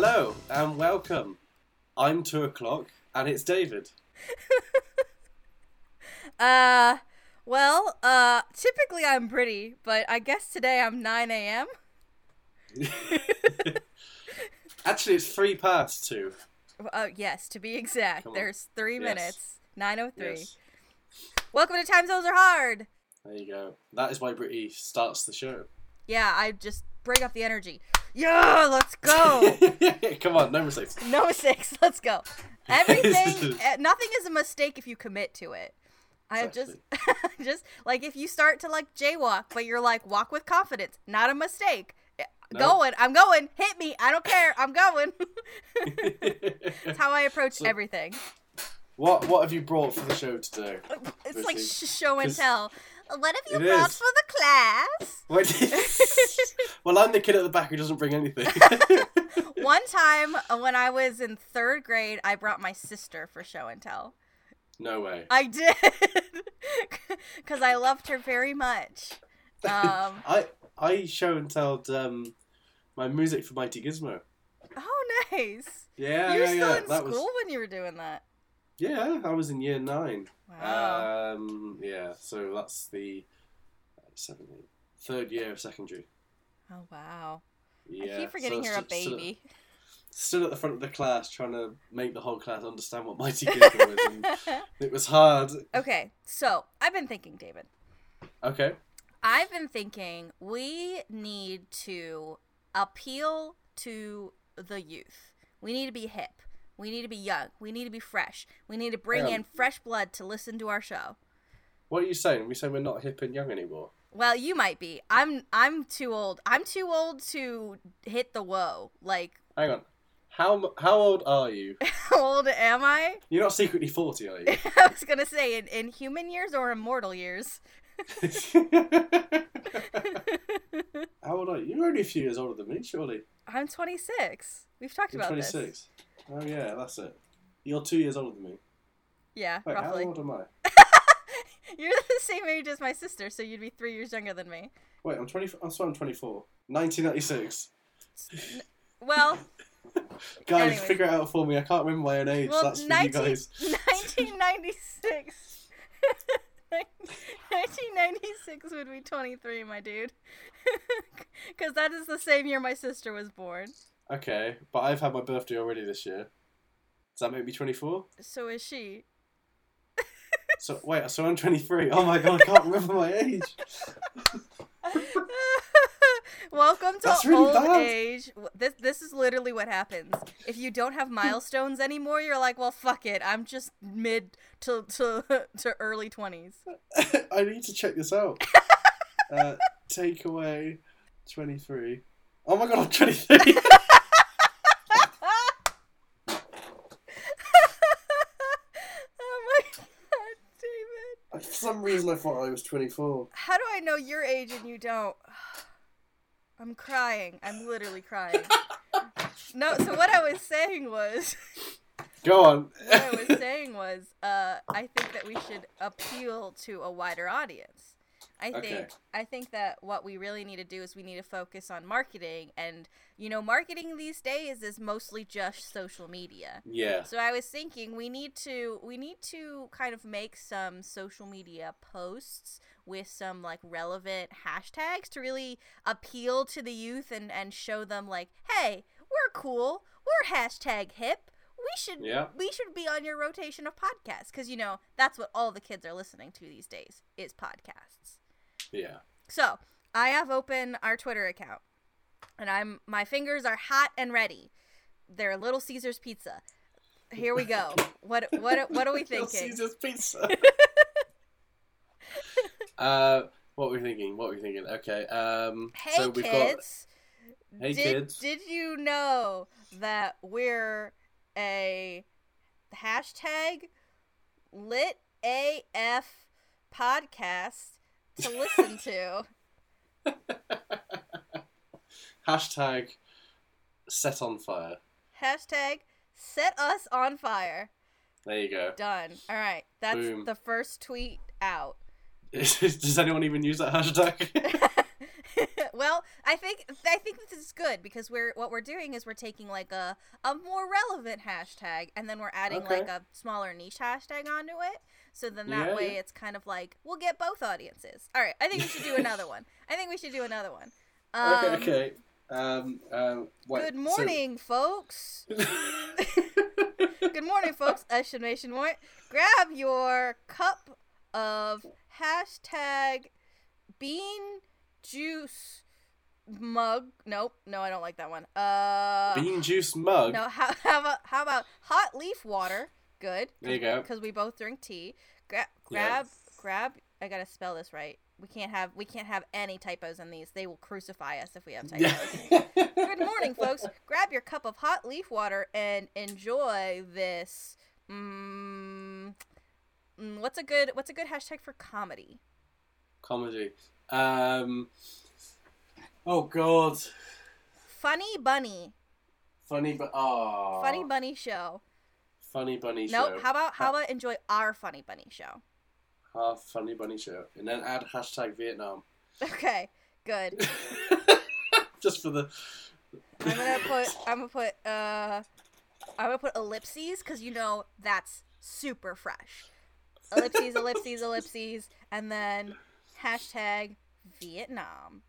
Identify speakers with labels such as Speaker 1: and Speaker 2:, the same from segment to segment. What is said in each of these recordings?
Speaker 1: Hello and welcome. I'm two o'clock and it's David.
Speaker 2: Uh, well, uh, typically I'm pretty, but I guess today I'm 9 a.m.
Speaker 1: Actually, it's three past two.
Speaker 2: Uh, yes, to be exact.
Speaker 1: Come on.
Speaker 2: There's three
Speaker 1: Yes.
Speaker 2: minutes. 9:03.
Speaker 1: Yes.
Speaker 2: Welcome to Time Zones Are Hard.
Speaker 1: There you go. That is why Britty starts the show.
Speaker 2: Yeah, I just bring up the energy. Yeah, let's go.
Speaker 1: Come on, no mistakes.
Speaker 2: no mistakes. Let's go. Everything, eh, nothing is a mistake if you commit to it. I just, just like if you start to like jaywalk, but you're like walk with confidence, not a mistake. Eh,
Speaker 1: No.
Speaker 2: Going, I'm going. Hit me. I don't care. I'm going. That's how I approach
Speaker 1: So-
Speaker 2: everything.
Speaker 1: what what have you brought for the show today?
Speaker 2: It's like sh- show and tell. What have you
Speaker 1: it
Speaker 2: brought
Speaker 1: is.
Speaker 2: for the class?
Speaker 1: Well, I'm the kid at the back who doesn't bring anything.
Speaker 2: One time uh, when I was in third grade, I brought my sister for show and tell.
Speaker 1: no way.
Speaker 2: I did, because I loved her very much. Um,
Speaker 1: I I show and told um, my music for Mighty Gizmo.
Speaker 2: oh, nice.
Speaker 1: Yeah,
Speaker 2: you were
Speaker 1: yeah,
Speaker 2: still
Speaker 1: yeah.
Speaker 2: in
Speaker 1: that
Speaker 2: school
Speaker 1: was
Speaker 2: when you were doing that.
Speaker 1: Yeah. I was in year nine.
Speaker 2: Wow.
Speaker 1: Um, yeah, so that's the uh, seven, eight, third year of secondary.
Speaker 2: oh wow.
Speaker 1: Yeah,
Speaker 2: I keep forgetting
Speaker 1: so
Speaker 2: you're a
Speaker 1: st- stood at-
Speaker 2: baby.
Speaker 1: Stood at the front of the class trying to make the whole class understand what Mighty Gizmo is, and it was hard.
Speaker 2: okay, so I've been thinking, David.
Speaker 1: Okay.
Speaker 2: I've been thinking we need to appeal to the youth. We need to be hip. We need to be young. We need to be fresh. We need to bring
Speaker 1: Um,
Speaker 2: in fresh blood to listen to our show.
Speaker 1: What are you saying? We say we're not hip and young anymore.
Speaker 2: Well, you might be. I'm I'm too old. I'm too old to hit the whoa. Like,
Speaker 1: Hang on. How how old are you?
Speaker 2: how old am I?
Speaker 1: You're not secretly forty, are you?
Speaker 2: I was gonna say in, in human years or immortal years.
Speaker 1: how old are you? You're only a few years older than me, surely.
Speaker 2: I'm 26. We've talked
Speaker 1: You're
Speaker 2: about this.
Speaker 1: 26. Oh yeah, that's it. You're two years older than me.
Speaker 2: Yeah,
Speaker 1: Wait,
Speaker 2: roughly.
Speaker 1: how old am I?
Speaker 2: You're the same age as my sister, so you'd be three years younger than me.
Speaker 1: Wait, I'm 20. I'm sorry, I'm 24. 1996.
Speaker 2: Well,
Speaker 1: Guys,
Speaker 2: Anyway.
Speaker 1: figure it out for me. I can't remember my own age.
Speaker 2: well,
Speaker 1: That's for you guys.
Speaker 2: 1996. 1996 would be 23, my dude. Because that is the same year my sister was born.
Speaker 1: Okay, but I've had my birthday already this year. Does that make me 24?
Speaker 2: So is she.
Speaker 1: So wait, so I'm 23. Oh my god, I can't remember my age.
Speaker 2: Welcome to
Speaker 1: really
Speaker 2: old
Speaker 1: bad.
Speaker 2: age. This this is literally what happens. If you don't have milestones anymore, you're like, well, fuck it. I'm just mid to to to early twenties.
Speaker 1: I need to check this out. uh, take away 23. Oh my god, I'm 23.
Speaker 2: oh my god, David.
Speaker 1: For some reason, I thought I was 24.
Speaker 2: How do I know your age and you don't? I'm crying. I'm literally crying. No, so what I was saying was
Speaker 1: Go on.
Speaker 2: what I was saying was, uh, I think that we should appeal to a wider audience. I think I think that what we really need to do is we need to focus on marketing, and you know, marketing these days is mostly just social media.
Speaker 1: yeah.
Speaker 2: So I was thinking we need to we need to kind of make some social media posts with some like relevant hashtags to really appeal to the youth and and show them like, hey, we're cool, we're hashtag hip. We should
Speaker 1: Yeah.
Speaker 2: we should be on your rotation of podcasts because you know that's what all the kids are listening to these days is podcasts.
Speaker 1: Yeah.
Speaker 2: So I have open our Twitter account, and I'm my fingers are hot and ready. They're Little Caesars pizza. Here we go. What what what are we thinking? Little?
Speaker 1: Caesar's pizza. uh, what were we thinking? What were we thinking? Okay. Um.
Speaker 2: Hey
Speaker 1: so we've
Speaker 2: kids.
Speaker 1: Hey,
Speaker 2: did,
Speaker 1: kids.
Speaker 2: Did you know that we're a hashtag lit AF podcast to listen to?
Speaker 1: hashtag set on fire.
Speaker 2: Hashtag set us on fire.
Speaker 1: There you go.
Speaker 2: Done. All right. That's
Speaker 1: Boom.
Speaker 2: the first tweet out.
Speaker 1: Does anyone even use that hashtag?
Speaker 2: well, I think I think this is good because we're what we're doing is we're taking like a a more relevant hashtag and then we're adding
Speaker 1: Okay.
Speaker 2: like a smaller niche hashtag onto it. So then that
Speaker 1: Yeah,
Speaker 2: way
Speaker 1: yeah.
Speaker 2: it's kind of like we'll get both audiences. All right, I think we should do another one. I think we should do another one. Um,
Speaker 1: okay, okay. Um, wait,
Speaker 2: Good
Speaker 1: so-
Speaker 2: morning, folks. Good morning, folks. Exclamation point. Grab your cup of hashtag bean juice mug. Nope, no, I don't like that one. Uh,
Speaker 1: Bean juice mug.
Speaker 2: no. How, how about how about hot leaf water? Good.
Speaker 1: There you go.
Speaker 2: Because we both drink tea. Gra- grab, grab. I gotta spell this right. We can't have we can't have any typos in these. They will crucify us if we have typos. Good morning, folks. Grab your cup of hot leaf water and enjoy this. Mm, mm, what's a good What's a good hashtag for comedy?
Speaker 1: Comedy. Um. Oh God.
Speaker 2: Funny bunny.
Speaker 1: Funny but oh.
Speaker 2: Funny bunny show.
Speaker 1: Funny bunny
Speaker 2: Nope.
Speaker 1: show.
Speaker 2: How about how about enjoy our funny bunny show?
Speaker 1: Half funny bunny show, and then add hashtag Vietnam.
Speaker 2: Okay. Good.
Speaker 1: Just for the.
Speaker 2: I'm gonna put I'm gonna put uh I'm gonna put ellipses because you know that's super fresh. Ellipses, ellipses, ellipses, and then hashtag Vietnam.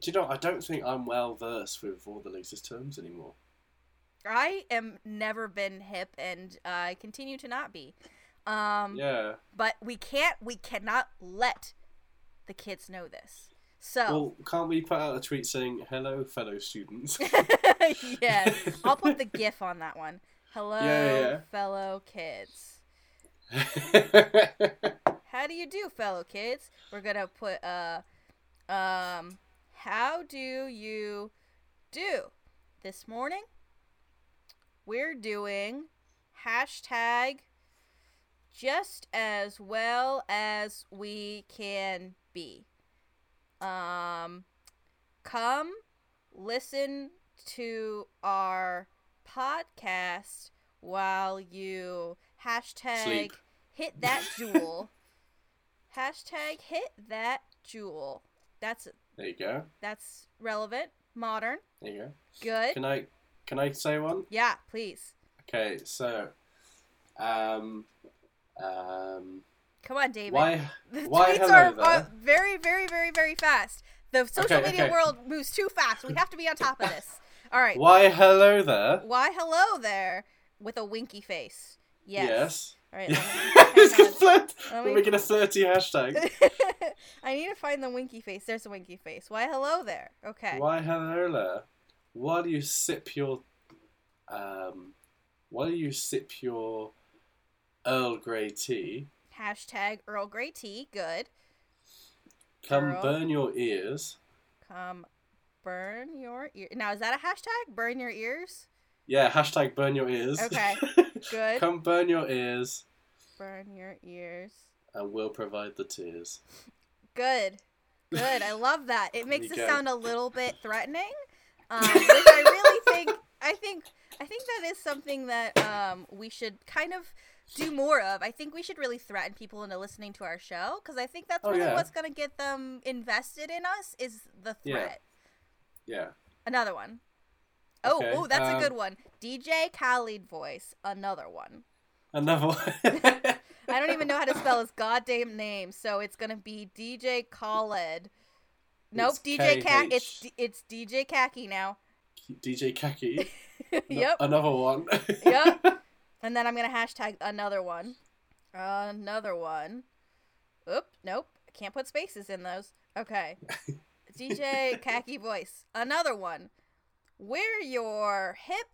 Speaker 1: Do you know? I don't think I'm well versed with all the latest terms anymore.
Speaker 2: I am never been hip and I continue to not be. Um
Speaker 1: Yeah.
Speaker 2: but we can't we cannot let the kids know this. So
Speaker 1: Well, can't we put out a tweet saying "Hello, fellow students"?
Speaker 2: yeah, I'll put the gif on that one. Hello,
Speaker 1: Yeah, yeah.
Speaker 2: fellow kids. How do you do, fellow kids? We're gonna put uh um how do you do? This morning we're doing hashtag just as well as we can be. Um come listen to our podcast while you hashtag
Speaker 1: Sleep.
Speaker 2: hit that Juul. hashtag hit that Juul. That's
Speaker 1: there you go.
Speaker 2: that's relevant, modern,
Speaker 1: There you go.
Speaker 2: good.
Speaker 1: Can I? Can I say one?
Speaker 2: Yeah, please.
Speaker 1: Okay, so, um, um,
Speaker 2: Come on, David.
Speaker 1: why?
Speaker 2: The
Speaker 1: why
Speaker 2: tweets are uh, very, very, very, very fast. The social
Speaker 1: Okay,
Speaker 2: media
Speaker 1: okay.
Speaker 2: world moves too fast. We have to be on top of this. All right.
Speaker 1: Why? Hello there.
Speaker 2: Why hello there with a winky face. Yes.
Speaker 1: Yes.
Speaker 2: All right. let me-
Speaker 1: It's
Speaker 2: hang on.
Speaker 1: flirt. We're making a flirty hashtag.
Speaker 2: I need to find the winky face. There's a winky face. Why hello there? Okay.
Speaker 1: Why hello there? While you sip your, um, while you sip your Earl Grey tea,
Speaker 2: Hashtag Earl Grey tea. Good.
Speaker 1: come
Speaker 2: Earl.
Speaker 1: burn your ears.
Speaker 2: Come burn your ear. Now is that a hashtag? Burn your ears.
Speaker 1: Yeah, hashtag burn your ears.
Speaker 2: Okay. Good.
Speaker 1: come burn your ears,
Speaker 2: Burn your ears.
Speaker 1: and we'll provide the tears.
Speaker 2: Good. Good. I love that. It makes it
Speaker 1: go.
Speaker 2: sound a little bit threatening. Um, which I really think I think I think that is something that um, we should kind of do more of. I think we should really threaten people into listening to our show because I think that's
Speaker 1: Oh,
Speaker 2: really
Speaker 1: yeah.
Speaker 2: what's going to get them invested in us is the threat.
Speaker 1: Yeah.
Speaker 2: Another one. Oh,
Speaker 1: Okay,
Speaker 2: oh, that's
Speaker 1: um,
Speaker 2: a good one. DJ Khaled voice. Another one.
Speaker 1: Another one.
Speaker 2: I don't even know how to spell his goddamn name, so it's gonna be DJ Khaled. Nope,
Speaker 1: It's
Speaker 2: DJ Cat.
Speaker 1: KH.
Speaker 2: It's it's DJ Khaki now.
Speaker 1: DJ Kaki.
Speaker 2: yep,
Speaker 1: Another one.
Speaker 2: Yep. and then I'm gonna hashtag another one. Another one. Oop, nope. I can't put spaces in those. Okay. DJ Khaki voice. Another one. We're your hip,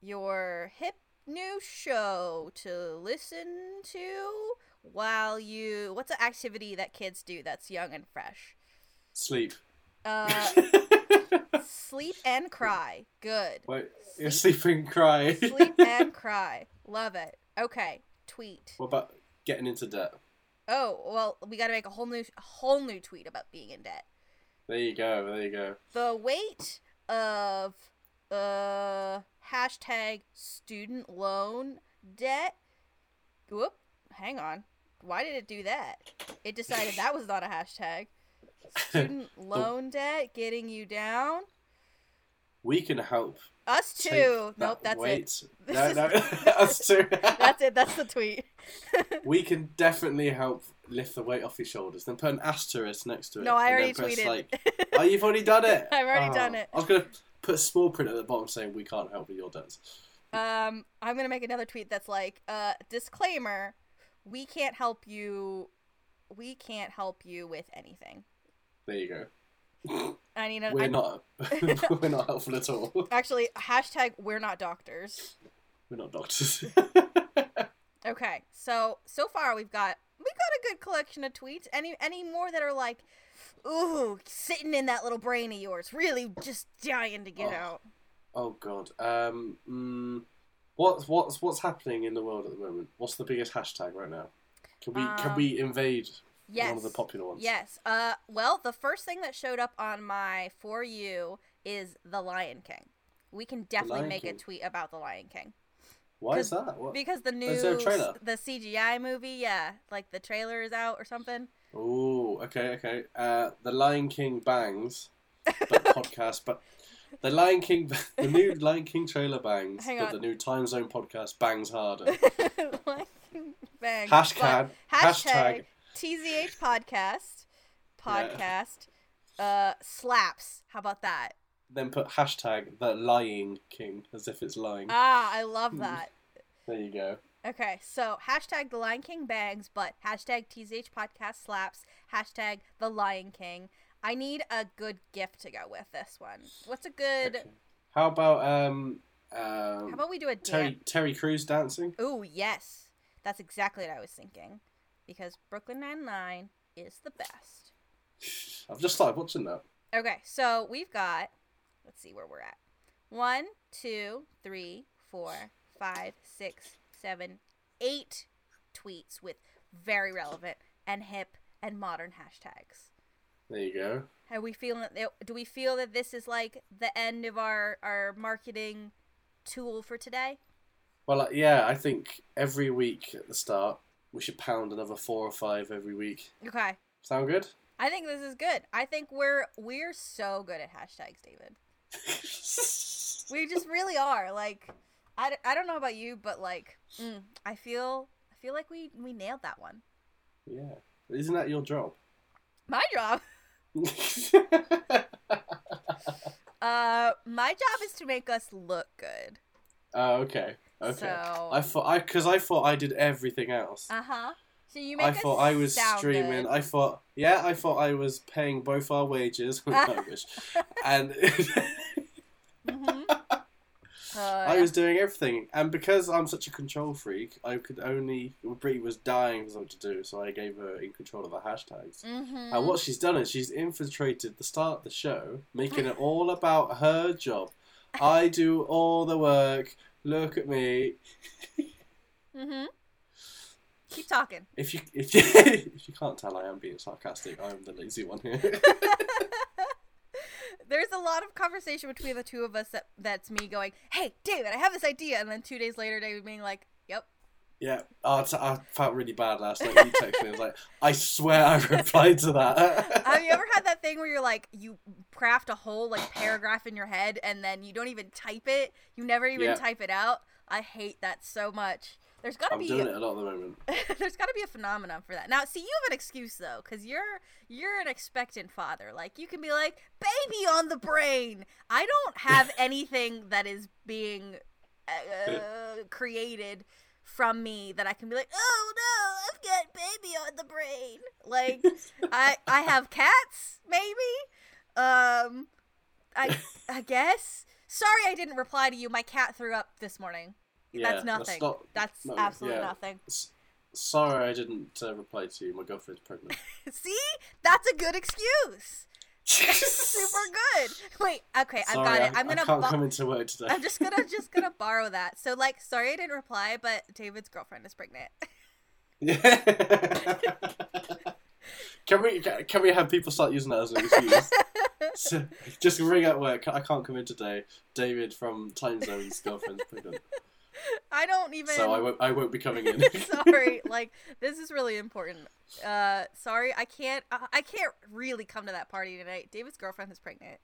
Speaker 2: your hip new show to listen to while you. What's an activity that kids do that's young and fresh?
Speaker 1: Sleep.
Speaker 2: Uh, sleep and cry. Good.
Speaker 1: Wait, you're sleeping cry.
Speaker 2: Sleep and cry. Love it. Okay. Tweet.
Speaker 1: what about getting into debt?
Speaker 2: Oh well, we got to make a whole new, a whole new tweet about being in debt.
Speaker 1: There you go. There you go.
Speaker 2: The weight of uh hashtag student loan debt. Whoop. Hang on. Why did it do that? It decided that was not a hashtag. Student loan debt getting you down.
Speaker 1: We can help.
Speaker 2: Us too.
Speaker 1: that
Speaker 2: Nope, that's it.
Speaker 1: weight.
Speaker 2: This
Speaker 1: No, no, us too.
Speaker 2: That's it. That's the tweet.
Speaker 1: we can definitely help lift the weight off your shoulders. Then put an asterisk next to it.
Speaker 2: no, I already tweeted.
Speaker 1: Like, oh, you've already done it.
Speaker 2: I've already
Speaker 1: Oh.
Speaker 2: done it.
Speaker 1: I was gonna put a small print at the bottom saying we can't help with your debts.
Speaker 2: Um, I'm gonna make another tweet that's like, uh, disclaimer: we can't help you. We can't help you with anything.
Speaker 1: There you go.
Speaker 2: I mean,
Speaker 1: We're
Speaker 2: I,
Speaker 1: not. we're not helpful at all.
Speaker 2: actually hashtag we're not doctors.
Speaker 1: We're not doctors.
Speaker 2: Okay, so so far we've got we got a good collection of tweets. Any any more that are like, ooh, sitting in that little brain of yours, really just dying to get
Speaker 1: Oh.
Speaker 2: out.
Speaker 1: oh God. Um. Mm, what's what's what's happening in the world at the moment? What's the biggest hashtag right now? Can we can
Speaker 2: Um,
Speaker 1: we invade
Speaker 2: Yes.
Speaker 1: one of the popular ones?
Speaker 2: Yes. Uh, well, the first thing that showed up on my for you is the Lion King. We can definitely make a tweet about the Lion King
Speaker 1: Why is that? What?
Speaker 2: because the new
Speaker 1: Is there a trailer?
Speaker 2: the CGI movie, yeah, like the trailer is out or something.
Speaker 1: Oh, okay, okay. Uh, the Lion King bangs, but podcast, but the Lion King, the new Lion King trailer bangs,
Speaker 2: Hang
Speaker 1: but
Speaker 2: on.
Speaker 1: the new Time Zone podcast bangs harder.
Speaker 2: Lion King bang.
Speaker 1: hashtag,
Speaker 2: But
Speaker 1: hashtag,
Speaker 2: TZH podcast podcast uh slaps. How about that?
Speaker 1: then put hashtag the Lying King as if it's lying.
Speaker 2: Ah, I love that.
Speaker 1: there you go.
Speaker 2: Okay, so hashtag the Lion King bangs, but hashtag TZH podcast slaps, hashtag the Lion King. I need a good gift to go with this one. What's a good?
Speaker 1: Okay. How about um,
Speaker 2: How
Speaker 1: um
Speaker 2: about we do a
Speaker 1: Terry
Speaker 2: dance?
Speaker 1: Terry Crews dancing?
Speaker 2: Ooh, yes, that's exactly what I was thinking, because Brooklyn Nine Nine is the best.
Speaker 1: I've just started watching that.
Speaker 2: Okay, so we've got. Let's see where we're at. One, two, three, four, five, six, seven, eight tweets with very relevant and hip and modern hashtags.
Speaker 1: There you go.
Speaker 2: Are we feeling that? Do we feel that this is like the end of our our marketing tool for today?
Speaker 1: Well, uh, yeah, I think every week at the start we should pound another four or five every week.
Speaker 2: Okay,
Speaker 1: Sound good?
Speaker 2: I think this is good. I think we're we're so good at hashtags, David. We just really are. Like, I, I don't know about you, but like, mm, I feel I feel like we we nailed that one.
Speaker 1: yeah. Isn't that your job?
Speaker 2: My job. Uh, my job is to make us look good.
Speaker 1: oh, okay. Okay.
Speaker 2: So,
Speaker 1: I thought I because I thought I did everything else.
Speaker 2: uh huh. So you make
Speaker 1: I thought I was streaming.
Speaker 2: good.
Speaker 1: I thought, yeah, I thought I was paying both our wages. I wish. And.
Speaker 2: Uh,
Speaker 1: I was doing everything. And because I'm such a control freak, I could only. Brie was dying for something to do, so I gave her in control of the hashtags.
Speaker 2: mhm.
Speaker 1: And what she's done is she's infiltrated the start of the show, making it all about her job. I do all the work. Look at me.
Speaker 2: Mhm. Keep talking.
Speaker 1: If you if you, if you can't tell, I am being sarcastic. I'm the lazy one here.
Speaker 2: There's a lot of conversation between the two of us that that's me going, "Hey, David, I have this idea," and then two days later, David being like.
Speaker 1: Yeah, oh, t- I felt really bad last night. You texted me. I was like, I swear I replied to that.
Speaker 2: Have you ever had that thing where you're like, you craft a whole like paragraph in your head and then you don't even type it? You never even
Speaker 1: Yeah.
Speaker 2: type it out. I hate that so much. There's gotta
Speaker 1: I'm
Speaker 2: be
Speaker 1: doing it a lot at the moment.
Speaker 2: there's got to be a phenomenon for that. Now, see, you have an excuse though, because you're you're an expectant father. Like you can be like, "Baby on the brain." I don't have anything that is being uh, created from me that I can be like, "Oh no, I've got baby on the brain." Like I I have cats, maybe. Um, I I guess. Sorry, I didn't reply to you. My cat threw up this morning.
Speaker 1: Yeah,
Speaker 2: That's nothing.
Speaker 1: not-
Speaker 2: That's
Speaker 1: no,
Speaker 2: absolutely
Speaker 1: yeah.
Speaker 2: nothing.
Speaker 1: S- Sorry, I didn't uh, reply to you. My girlfriend's pregnant.
Speaker 2: See? That's a good excuse. Super good. Wait, okay, I've
Speaker 1: Sorry,
Speaker 2: got it. I'm
Speaker 1: I
Speaker 2: gonna I
Speaker 1: can't
Speaker 2: bo-
Speaker 1: come into work today.
Speaker 2: I'm just gonna just gonna borrow that. So like, sorry I didn't reply, but David's girlfriend is pregnant.
Speaker 1: Yeah. can we can we have people start using that as an excuse? So, just ring at work. I can't come in today. David from Time Zone's girlfriend's pregnant.
Speaker 2: I don't even.
Speaker 1: So I won't. I won't be coming in.
Speaker 2: sorry, like this is really important. Uh, sorry, I can't. I can't really come to that party tonight. David's girlfriend is pregnant.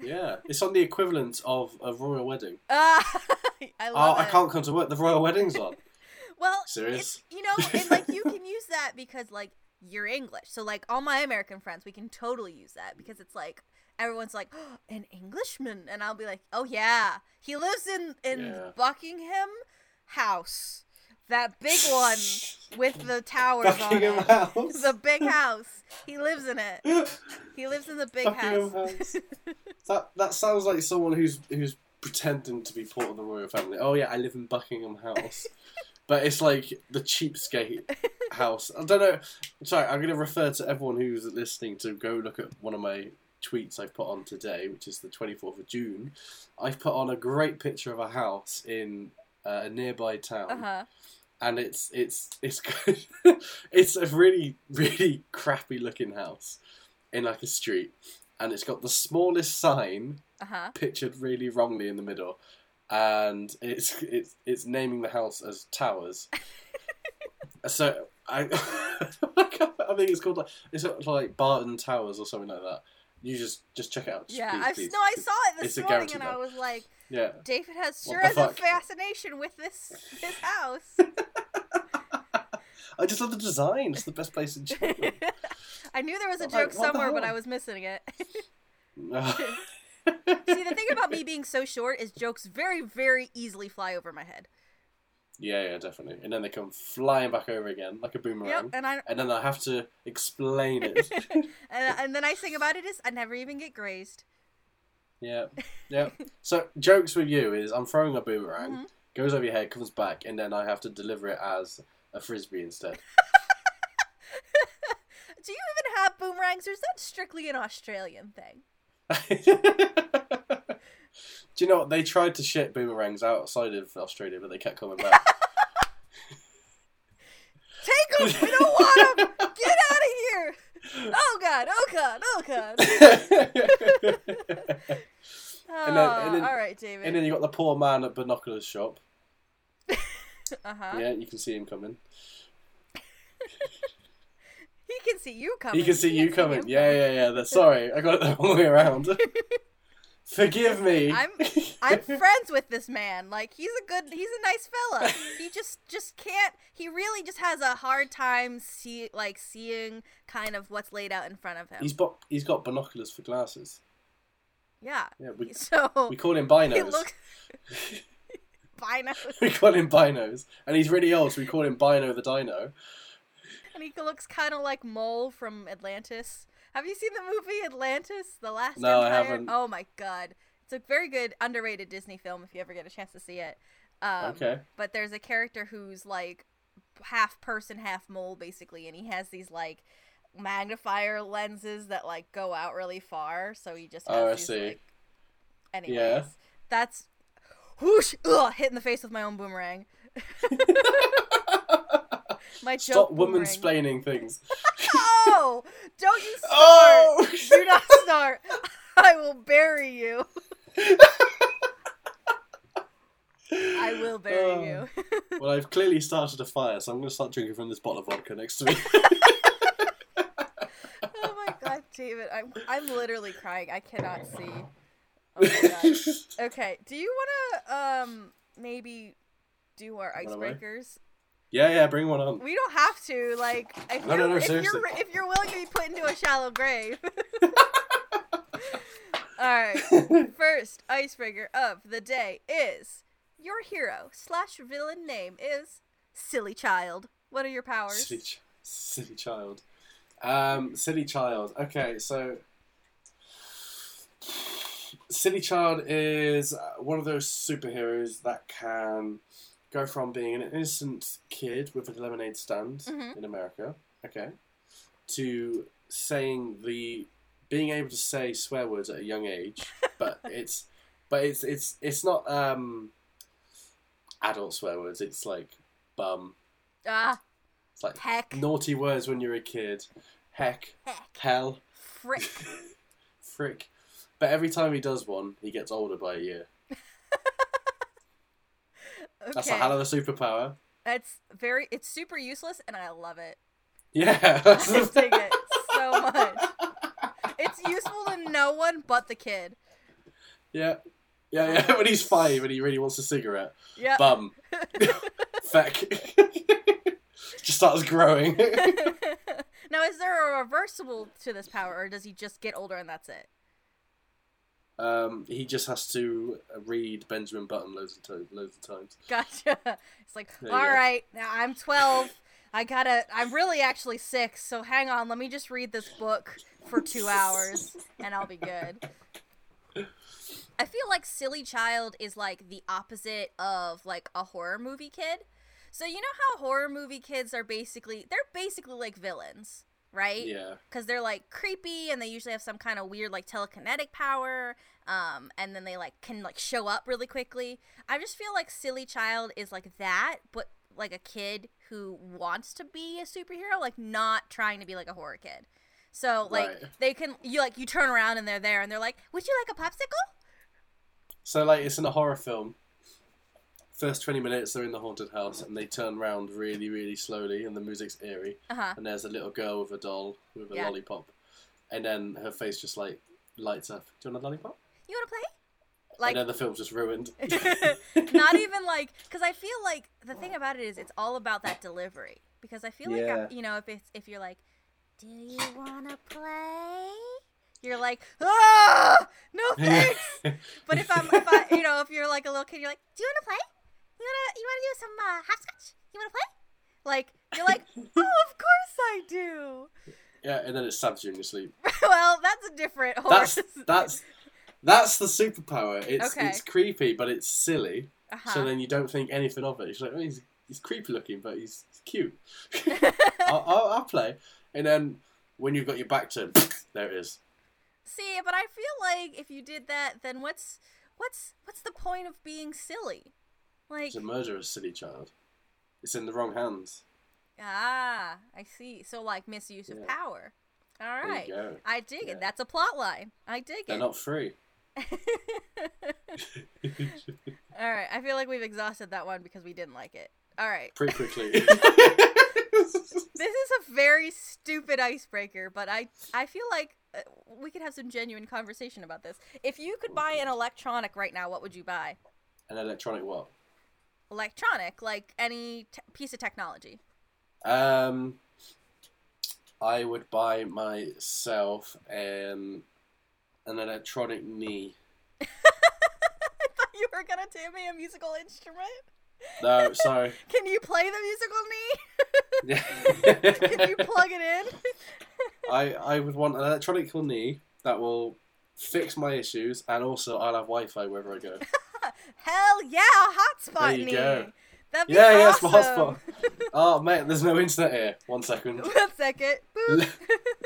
Speaker 1: yeah, it's on the equivalent of a royal wedding.
Speaker 2: Uh, I
Speaker 1: Oh,
Speaker 2: love
Speaker 1: I can't come to work. The royal wedding's on.
Speaker 2: Well,
Speaker 1: Serious?
Speaker 2: you know, and like you can use that because like you're English. So like all my American friends, we can totally use that because it's like everyone's like oh, an Englishman, and I'll be like, oh yeah, he lives in in
Speaker 1: Yeah.
Speaker 2: Buckingham House, that big one with the towers
Speaker 1: Buckingham
Speaker 2: on it.
Speaker 1: House.
Speaker 2: The big house. He lives in it. He lives in the big
Speaker 1: Buckingham
Speaker 2: house.
Speaker 1: House. That that sounds like someone who's who's pretending to be part of the royal family. Oh yeah, I live in Buckingham House, but it's like the cheapskate house. I don't know. Sorry, I'm going to refer to everyone who's listening to go look at one of my tweets I've put on today, which is the 24th of June. I've put on a great picture of a house in uh, a nearby town
Speaker 2: Uh huh.
Speaker 1: and it's it's it's good. it's a really really crappy looking house in like a street, and it's got the smallest sign
Speaker 2: Uh huh.
Speaker 1: pictured really wrongly in the middle, and it's it's it's naming the house as Towers. so I I think it's called like it's like Barton Towers or something like that. You just just check it out. Just
Speaker 2: Yeah,
Speaker 1: please,
Speaker 2: I
Speaker 1: please.
Speaker 2: no, I saw it this
Speaker 1: It's
Speaker 2: morning, and
Speaker 1: though.
Speaker 2: I was like,
Speaker 1: Yeah.
Speaker 2: David has sure has a fascination with this this house.
Speaker 1: I just love the design. It's the best place in China.
Speaker 2: I knew there was a
Speaker 1: Like,
Speaker 2: joke
Speaker 1: the
Speaker 2: somewhere, but? I was missing it. See, the thing about me being so short is jokes very, very easily fly over my head.
Speaker 1: Yeah, yeah, definitely. And then they come flying back over again like a boomerang.
Speaker 2: Yep, and I
Speaker 1: And then I have to explain it.
Speaker 2: and, and the nice thing about it is I never even get grazed.
Speaker 1: yeah, yeah. So jokes with you is I'm throwing a boomerang,
Speaker 2: Mhm.
Speaker 1: goes over your head, comes back, and then I have to deliver it as a frisbee instead.
Speaker 2: Do you even have boomerangs, or is that strictly an Australian thing?
Speaker 1: Do you know what? They tried to ship boomerangs outside of Australia, but they kept coming back.
Speaker 2: Take them! We don't want them! Get out of here! Oh god! Oh god! Oh god!
Speaker 1: And then- and then-
Speaker 2: all right, David.
Speaker 1: and then you got the poor man at binoculars shop.
Speaker 2: uh huh.
Speaker 1: Yeah, you can see him coming.
Speaker 2: He can see you coming.
Speaker 1: He can see you
Speaker 2: can't
Speaker 1: coming. Yeah, yeah, yeah. That's, sorry, I got it the wrong way around. Forgive me.
Speaker 2: I'm I'm friends with this man. Like he's a good, he's a nice fella. He just just can't. He really just has a hard time see like seeing kind of what's laid out in front of him.
Speaker 1: He's got he's got binoculars for glasses.
Speaker 2: yeah.
Speaker 1: Yeah, we
Speaker 2: So
Speaker 1: we call him binos.
Speaker 2: looks. Binos.
Speaker 1: we call him binos, and he's really old, so we call him Bino the Dino.
Speaker 2: And he looks kind of like Mole from Atlantis. Have you seen the movie Atlantis: The Last
Speaker 1: No, I haven't.
Speaker 2: Oh my god, it's a very good underrated Disney film if you ever get a chance to see it. Um,
Speaker 1: Okay.
Speaker 2: But there's a character who's like half person, half mole, basically, and he has these like magnifier lenses that like go out really far. So he just
Speaker 1: Oh, I
Speaker 2: these,
Speaker 1: see.
Speaker 2: Like... Anyways,
Speaker 1: Yeah.
Speaker 2: that's whoosh, ugh, hit in the face with my own boomerang. My
Speaker 1: Stop woman splaining things.
Speaker 2: Oh, don't you start!
Speaker 1: Oh!
Speaker 2: Do not start. I will bury you. I will bury
Speaker 1: Oh.
Speaker 2: you.
Speaker 1: well, I've clearly started a fire, so I'm going to start drinking from this bottle of vodka next to me.
Speaker 2: oh my god, David, I'm I'm literally crying. I cannot see. Oh my god. Okay, do you want to um maybe do our icebreakers?
Speaker 1: Yeah, yeah, bring one on.
Speaker 2: We don't have to. Like, if
Speaker 1: No,
Speaker 2: you're
Speaker 1: no, no,
Speaker 2: if you're if you're willing to be put into a shallow grave. All right. First icebreaker of the day is your hero slash villain name is Silly Child. What are your powers?
Speaker 1: Silly, ch- silly child. Um, silly child. Okay, so silly child is uh, one of those superheroes that can go from being an innocent kid with a lemonade stand
Speaker 2: Mhm.
Speaker 1: in America, okay, to saying the being able to say swear words at a young age, but it's but it's it's it's not um adult swear words. It's like bum.
Speaker 2: Ah,
Speaker 1: It's like
Speaker 2: heck,
Speaker 1: naughty words when you're a kid. Heck,
Speaker 2: heck,
Speaker 1: hell,
Speaker 2: frick.
Speaker 1: frick. But every time he does one, he gets older by a year. That's a hell of a superpower.
Speaker 2: It's very it's super useless and I love it.
Speaker 1: Yeah.
Speaker 2: I dig it so much. It's useful to no one but the kid.
Speaker 1: yeah. Yeah, yeah. When he's five and he really wants a cigarette,
Speaker 2: Yeah.
Speaker 1: bum, feck, just starts growing.
Speaker 2: now is there a reversible to this power or does he just get older and that's it?
Speaker 1: Um, he just has to read Benjamin Button loads of times. Loads of times.
Speaker 2: Gotcha. It's like,
Speaker 1: There
Speaker 2: all right, now I'm 12. I gotta, I'm really actually six, so hang on, let me just read this book for two hours and I'll be good. I feel like Silly Child is like the opposite of like a horror movie kid. So, you know how horror movie kids are basically, they're basically like villains, right?
Speaker 1: Yeah.
Speaker 2: because they're like creepy and they usually have some kind of weird like telekinetic power um and then they like can like show up really quickly i just feel like silly child is like that but like a kid who wants to be a superhero like not trying to be like a horror kid so like
Speaker 1: Right.
Speaker 2: they can you like you turn around and they're there and they're like would you like a popsicle
Speaker 1: So like it's in a horror film. First twenty minutes they're in the haunted house and they turn around really, really slowly and the music's eerie
Speaker 2: uh-huh
Speaker 1: and there's a little girl with a doll with a
Speaker 2: Yeah.
Speaker 1: lollipop. And then her face just like lights up. Do you want a lollipop?
Speaker 2: you want to play
Speaker 1: and
Speaker 2: like
Speaker 1: then the film's just ruined.
Speaker 2: not even like because i feel like the thing about it is it's all about that delivery because i feel like
Speaker 1: Yeah.
Speaker 2: I, you know if it's if you're like do you want to play you're like ah no thanks but if i'm if i you know if you're like a little kid you're like do you want to play you want to you want to do some uh, hopscotch you want to play like you're like oh of course i do
Speaker 1: yeah, and then it stabs you in your sleep.
Speaker 2: well that's a different horse
Speaker 1: That's that's that's the superpower. It's
Speaker 2: Okay.
Speaker 1: it's creepy, but it's silly.
Speaker 2: uh-huh.
Speaker 1: So then you don't think anything of it. It's like, oh, he's he's creepy looking, but he's, he's cute. I'll, I'll, I'll play. And then when you've got your back turned, there it is.
Speaker 2: See, but I feel like if you did that, then what's what's what's the point of being silly? Like
Speaker 1: It's a murderous silly child. It's in the wrong hands.
Speaker 2: ah, I see. So like misuse of
Speaker 1: Yeah.
Speaker 2: power. All right.
Speaker 1: There you go.
Speaker 2: I dig
Speaker 1: Yeah.
Speaker 2: it. That's a plot line. I dig it.
Speaker 1: They're not free.
Speaker 2: All right, I feel like we've exhausted that one because we didn't like it. All right,
Speaker 1: Pretty quickly.
Speaker 2: this is a very stupid icebreaker, but I I feel like uh, we could have some genuine conversation about this. If you could buy an electronic right now, what would you buy?
Speaker 1: An electronic what?
Speaker 2: Electronic, like any t- piece of technology.
Speaker 1: Um, I would buy myself um, an electronic knee.
Speaker 2: I thought you were gonna tell me a musical instrument.
Speaker 1: No, sorry.
Speaker 2: Can you play the musical knee? Can you plug it in?
Speaker 1: I I would want an electronic knee that will fix my issues, and also I'll have Wi-Fi wherever I go.
Speaker 2: Hell yeah, a hotspot
Speaker 1: There you
Speaker 2: knee.
Speaker 1: go.
Speaker 2: That'd be
Speaker 1: Yeah, yeah, it's
Speaker 2: awesome.
Speaker 1: my hotspot. Oh mate, there's no internet here. One second.
Speaker 2: One second.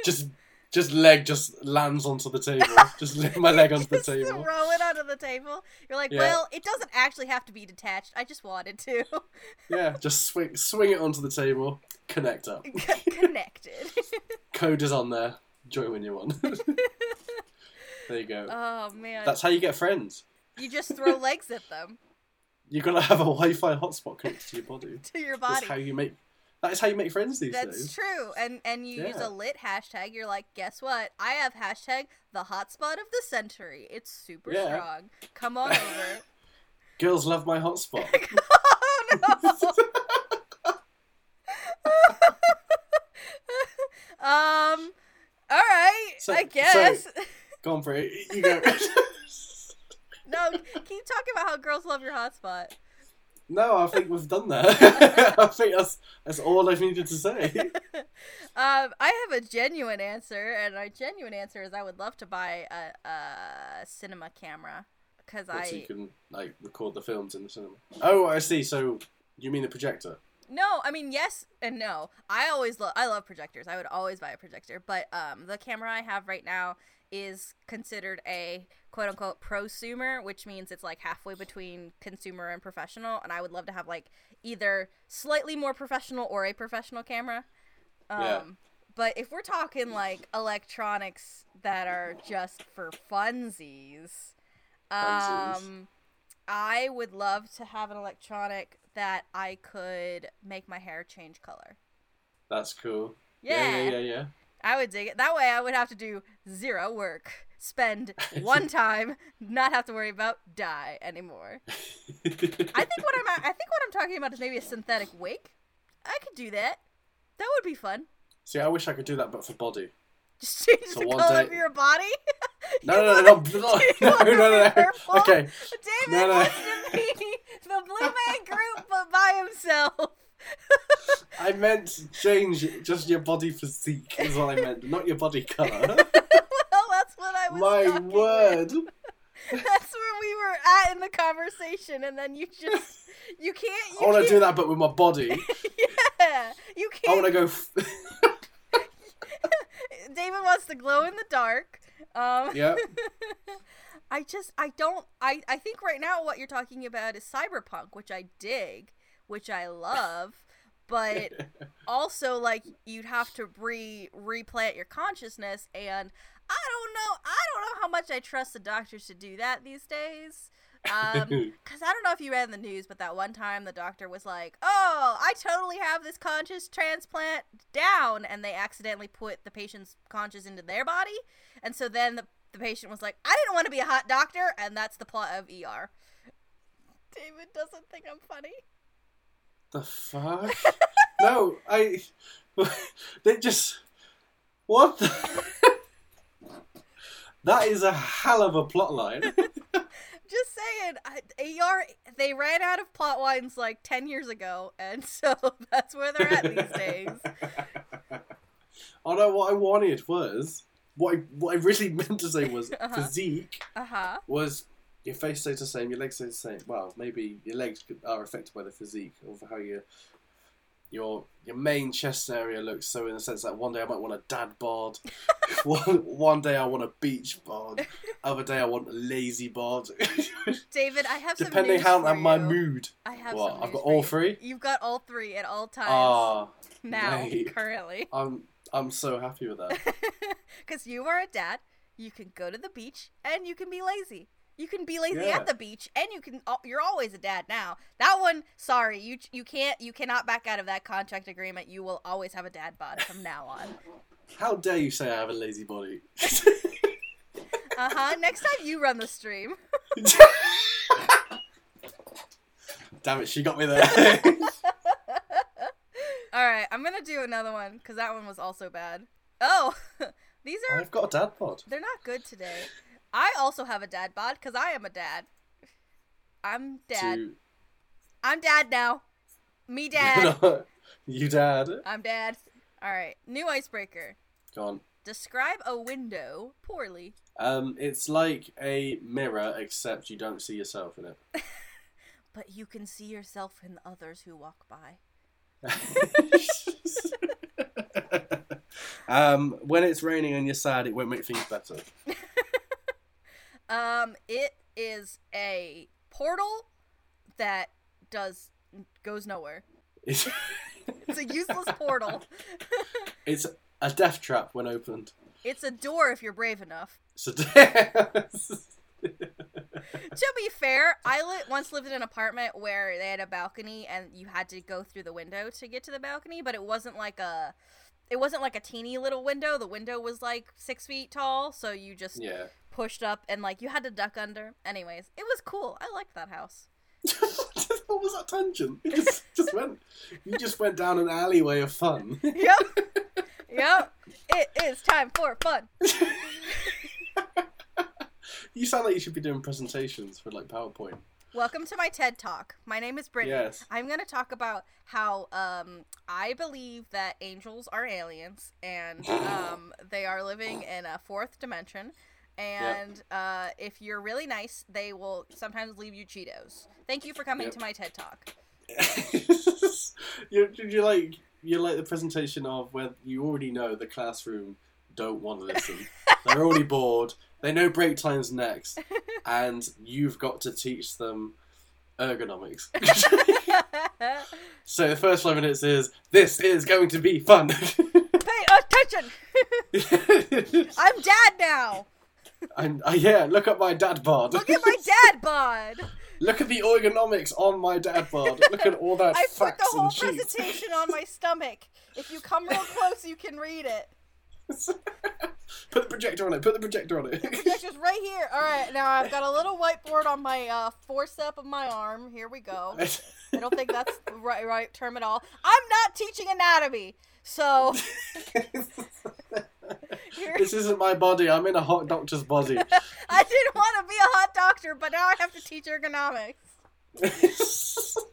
Speaker 1: Just just leg just lands onto the table. Just my leg onto the table.
Speaker 2: Throw it onto the table. You're like,
Speaker 1: Yeah.
Speaker 2: well, it doesn't actually have to be detached. I just wanted to.
Speaker 1: Yeah, just swing swing it onto the table. Connect up.
Speaker 2: Connected.
Speaker 1: Code is on there. Join when you want. there you go.
Speaker 2: oh man.
Speaker 1: That's how you get friends.
Speaker 2: You just throw legs at them
Speaker 1: You gotta have a Wi-Fi hotspot connected to your body.
Speaker 2: to your body.
Speaker 1: That's how you make. That is how you make friends these
Speaker 2: That's
Speaker 1: days.
Speaker 2: That's true. And and you use a lit hashtag. You're like, guess what? I have hashtag the hotspot of the century. It's super
Speaker 1: Yeah.
Speaker 2: strong. Come on over.
Speaker 1: Girls love my hotspot.
Speaker 2: oh no. um. All right.
Speaker 1: So-
Speaker 2: I guess.
Speaker 1: Go on for it. You go.
Speaker 2: No, keep talking about how girls love your hotspot.
Speaker 1: no, I think we've done that. I think that's that's all I've needed to say.
Speaker 2: Um, I have a genuine answer, and my genuine answer is I would love to buy a, a cinema camera because
Speaker 1: What, so
Speaker 2: I
Speaker 1: you can like record the films in the cinema. Oh, I see. So you mean the projector?
Speaker 2: no, I mean yes and no. I always love I love projectors. I would always buy a projector, but um, the camera I have right now is considered a quote unquote prosumer, which means it's like halfway between consumer and professional. And I would love to have like either slightly more professional or a professional camera. Um,
Speaker 1: Yeah.
Speaker 2: But if we're talking like electronics that are just for funsies,
Speaker 1: Funsies.
Speaker 2: um, I would love to have an electronic that I could make my hair change color.
Speaker 1: That's cool.
Speaker 2: Yeah,
Speaker 1: Yeah, yeah, yeah,
Speaker 2: I would dig it. That way, I would have to do zero work, spend one time, not have to worry about dye anymore. I think what I'm I think what I'm talking about is maybe a synthetic wig. I could do that. That would be fun.
Speaker 1: See, I wish I could do that, but for body.
Speaker 2: Just change
Speaker 1: So
Speaker 2: the color
Speaker 1: day-
Speaker 2: of your body.
Speaker 1: No,
Speaker 2: You
Speaker 1: no, no,
Speaker 2: want-
Speaker 1: no, no, no, no, no, no, no.
Speaker 2: purple?
Speaker 1: Okay,
Speaker 2: David
Speaker 1: No, no.
Speaker 2: wants to be the Blue Man Group, but by himself.
Speaker 1: I meant change just your body physique is what I meant, not your body color.
Speaker 2: well, that's what I was.
Speaker 1: My word.
Speaker 2: That's where we were at in the conversation, and then you just you can't. You
Speaker 1: I want to do that, but with my body.
Speaker 2: Yeah, you can't.
Speaker 1: I want to go. F-
Speaker 2: David wants to glow in the dark. Um,
Speaker 1: yeah.
Speaker 2: I just I don't I I think right now what you're talking about is cyberpunk, which I dig, which I love, but also like you'd have to re replant your consciousness and I don't know I don't know how much I trust the doctors to do that these days. Um, cause I don't know if you read in the news, but that one time the doctor was like, "Oh, I totally have this conscious transplant down," and they accidentally put the patient's conscious into their body, and so then the the patient was like, "I didn't want to be a hot doctor," and that's the plot of ER. David doesn't think I'm funny.
Speaker 1: The fuck? no, I. They just. What the. that is a hell of a plot line.
Speaker 2: Just saying, I, ER they ran out of plot lines like ten years ago, and so that's where they're at these days.
Speaker 1: oh no, what I wanted was. What I, what I really meant to say was
Speaker 2: Uh-huh.
Speaker 1: physique
Speaker 2: Uh huh.
Speaker 1: was your face stays the same, your legs stay the same. Well, maybe your legs are affected by the physique of how your your your main chest area looks. So in the sense that one day I might want a dad bod, one one day I want a beach bod, other day I want a lazy bod.
Speaker 2: David, I have some
Speaker 1: Depending how
Speaker 2: for
Speaker 1: on my
Speaker 2: you.
Speaker 1: mood.
Speaker 2: I have
Speaker 1: What? I've got all
Speaker 2: you.
Speaker 1: three.
Speaker 2: You've got all three at all times
Speaker 1: Ah,
Speaker 2: now,
Speaker 1: mate.
Speaker 2: currently.
Speaker 1: I'm I'm so happy with that.
Speaker 2: Because you are a dad, you can go to the beach and you can be lazy. You can be lazy
Speaker 1: Yeah.
Speaker 2: at the beach, and you can. You're always a dad now. That one, sorry, you you can't you cannot back out of that contract agreement. You will always have a dad bod from now on.
Speaker 1: How dare you say I have a lazy body?
Speaker 2: Uh huh. Next time you run the stream.
Speaker 1: Damn it, she got me there.
Speaker 2: All right, I'm gonna do another one because that one was also bad. Oh, these are
Speaker 1: I've got a dad bod.
Speaker 2: they're not good today. I also have a dad bod because I am a dad. I'm dad.
Speaker 1: To...
Speaker 2: I'm dad now. Me dad.
Speaker 1: you dad.
Speaker 2: I'm dad. All right, new icebreaker.
Speaker 1: Go on.
Speaker 2: Describe a window poorly.
Speaker 1: Um, it's like a mirror, except you don't see yourself in it.
Speaker 2: But you can see yourself in others who walk by.
Speaker 1: um, when it's raining and you're sad, it won't make things better.
Speaker 2: Um, it is a portal that does goes nowhere.
Speaker 1: It's,
Speaker 2: It's a useless portal.
Speaker 1: it's a death trap when opened.
Speaker 2: It's a door if you're brave enough.
Speaker 1: So
Speaker 2: To be fair, I li- once lived in an apartment where they had a balcony and you had to go through the window to get to the balcony, but it wasn't like a it wasn't like a teeny little window. The window was like six feet tall, so you just
Speaker 1: yeah.
Speaker 2: Pushed up and like you had to duck under. Anyways, it was cool. I liked that house.
Speaker 1: what was that tangent? You just, just went. You just went down an alleyway of fun.
Speaker 2: Yep. yep. It is time for fun.
Speaker 1: You sound like you should be doing presentations for like PowerPoint.
Speaker 2: Welcome to my TED Talk. My name is Brittany.
Speaker 1: Yes.
Speaker 2: I'm going to talk about how um, I believe that angels are aliens and um, they are living in a fourth dimension. And uh, if you're really nice, they will sometimes leave you Cheetos. Thank you for coming
Speaker 1: Yep.
Speaker 2: to my TED Talk.
Speaker 1: you're, you're like you're like the presentation of where you already know the classroom don't want to listen. They're already bored. They know break time's next, and you've got to teach them ergonomics. so the first five minutes is this is going to be fun.
Speaker 2: Pay attention! I'm dad now!
Speaker 1: And uh, yeah, look at my dad bod.
Speaker 2: Look at my dad bod!
Speaker 1: Look at the ergonomics on my dad bod. Look at all that
Speaker 2: I put the whole presentation on my stomach. If you come real close, you can read it.
Speaker 1: put the projector on it. Put the projector on it.
Speaker 2: Projector's right here. All right, now I've got a little whiteboard on my uh, forcep of my arm. Here we go. I don't think that's the right right term at all. I'm not teaching anatomy, so.
Speaker 1: This isn't my body. I'm in a hot doctor's body.
Speaker 2: I didn't want to be a hot doctor, but now I have to teach ergonomics.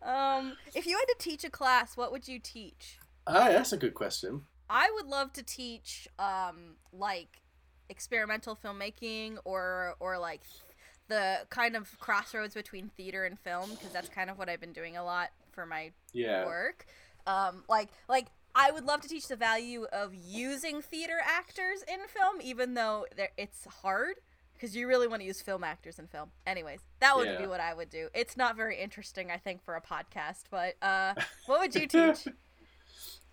Speaker 2: Um, if you had to teach a class, what would you teach?
Speaker 1: Ah, that's a good question.
Speaker 2: I would love to teach um like experimental filmmaking or or like the kind of crossroads between theater and film because that's kind of what I've been doing a lot for my
Speaker 1: Yeah.
Speaker 2: work. Um like like I would love to teach the value of using theater actors in film even though it's hard because you really want to use film actors in film. Anyways, that would be what I would do. It's not very interesting I think for a podcast, but uh what would you teach?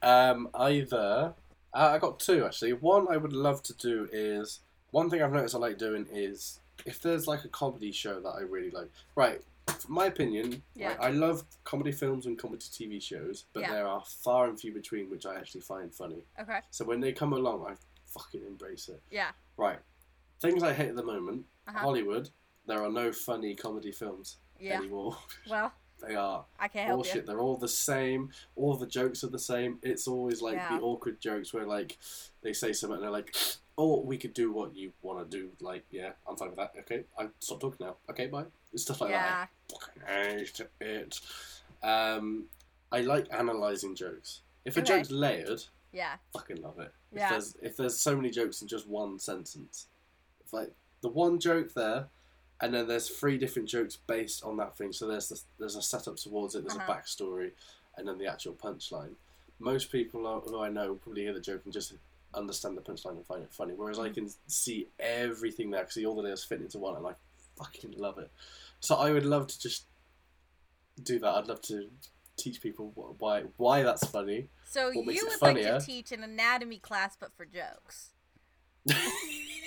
Speaker 1: Um, either uh, I got two actually. One I would love to do is one thing I've noticed I like doing is if there's like a comedy show that I really like. Right, my opinion,
Speaker 2: Yeah.
Speaker 1: like, I love comedy films and comedy TV shows, but
Speaker 2: Yeah.
Speaker 1: there are far and few between which I actually find funny.
Speaker 2: Okay.
Speaker 1: So when they come along, I fucking embrace it.
Speaker 2: Yeah.
Speaker 1: Right, things I hate at the moment.
Speaker 2: Uh-huh.
Speaker 1: Hollywood, there are no funny comedy films
Speaker 2: Yeah.
Speaker 1: anymore.
Speaker 2: Well,
Speaker 1: they are
Speaker 2: I can't help
Speaker 1: bullshit.
Speaker 2: you.
Speaker 1: They're all the same. All the jokes are the same. It's always like
Speaker 2: Yeah.
Speaker 1: the awkward jokes where like they say something and they're like, "Oh, we could do what you want to do." Like, yeah, I'm fine with that. Okay, I stop talking now. Okay, bye. It's stuff like
Speaker 2: yeah.
Speaker 1: that. I hate it. Um, I like analyzing jokes. If a
Speaker 2: Okay.
Speaker 1: joke's layered,
Speaker 2: Yeah.
Speaker 1: fucking love it. If
Speaker 2: Yeah.
Speaker 1: there's if there's so many jokes in just one sentence, if like the one joke there, and then there's three different jokes based on that thing. So there's the, there's a setup towards it. There's
Speaker 2: Uh-huh.
Speaker 1: a backstory, and then the actual punchline. Most people who I know probably hear the joke and just understand the punchline and find it funny. Whereas I can see everything there, see all the layers fit into one, and I fucking love it. So I would love to just do that. I'd love to teach people why why that's funny.
Speaker 2: So you would like
Speaker 1: funnier?
Speaker 2: to teach an anatomy class, but for jokes.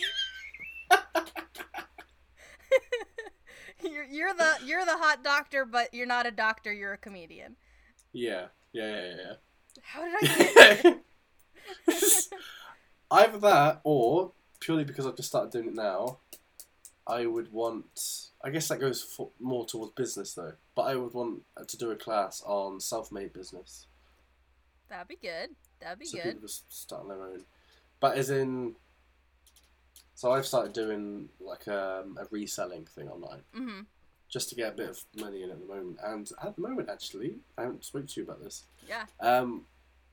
Speaker 2: you're, you're the you're the hot doctor, but you're not a doctor. You're a comedian.
Speaker 1: Yeah, yeah, yeah, yeah.
Speaker 2: How did I get?
Speaker 1: Either that, or purely because I've just started doing it now, I would want. I guess that goes for, more towards business though. But I would want to do a class on self-made business,
Speaker 2: That'd be good. That'd be
Speaker 1: so
Speaker 2: good.
Speaker 1: people just start on their own. But as in, so I've started doing like um, a reselling thing online
Speaker 2: hmm
Speaker 1: just to get a bit of money in at the moment. And at the moment, actually, I haven't spoken to you about this.
Speaker 2: Yeah.
Speaker 1: Um,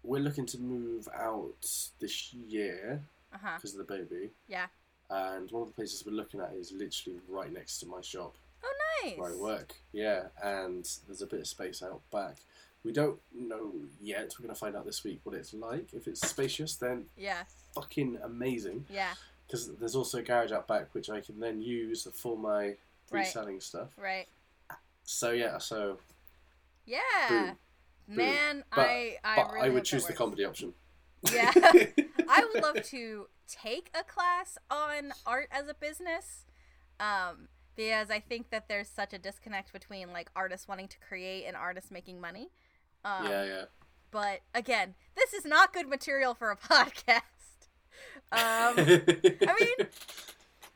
Speaker 1: we're looking to move out this year because of the baby.
Speaker 2: Yeah.
Speaker 1: And one of the places we're looking at is literally right next to my shop
Speaker 2: Oh, nice.
Speaker 1: where I work. Yeah, and there's a bit of space out back. We don't know yet. We're gonna find out this week what it's like. If it's spacious, then
Speaker 2: Yeah.
Speaker 1: fucking amazing.
Speaker 2: Yeah.
Speaker 1: Because there's also a garage out back which I can then use for my
Speaker 2: Right.
Speaker 1: reselling stuff.
Speaker 2: Right.
Speaker 1: So yeah, so
Speaker 2: Yeah.
Speaker 1: Boom. Boom.
Speaker 2: Man,
Speaker 1: But-
Speaker 2: I I
Speaker 1: but
Speaker 2: really
Speaker 1: I would choose the comedy option.
Speaker 2: Yeah. I would love to take a class on art as a business. Um, because I think that there's such a disconnect between like artists wanting to create and artists making money. Um,
Speaker 1: yeah, yeah.
Speaker 2: But again, this is not good material for a podcast. Um, I mean,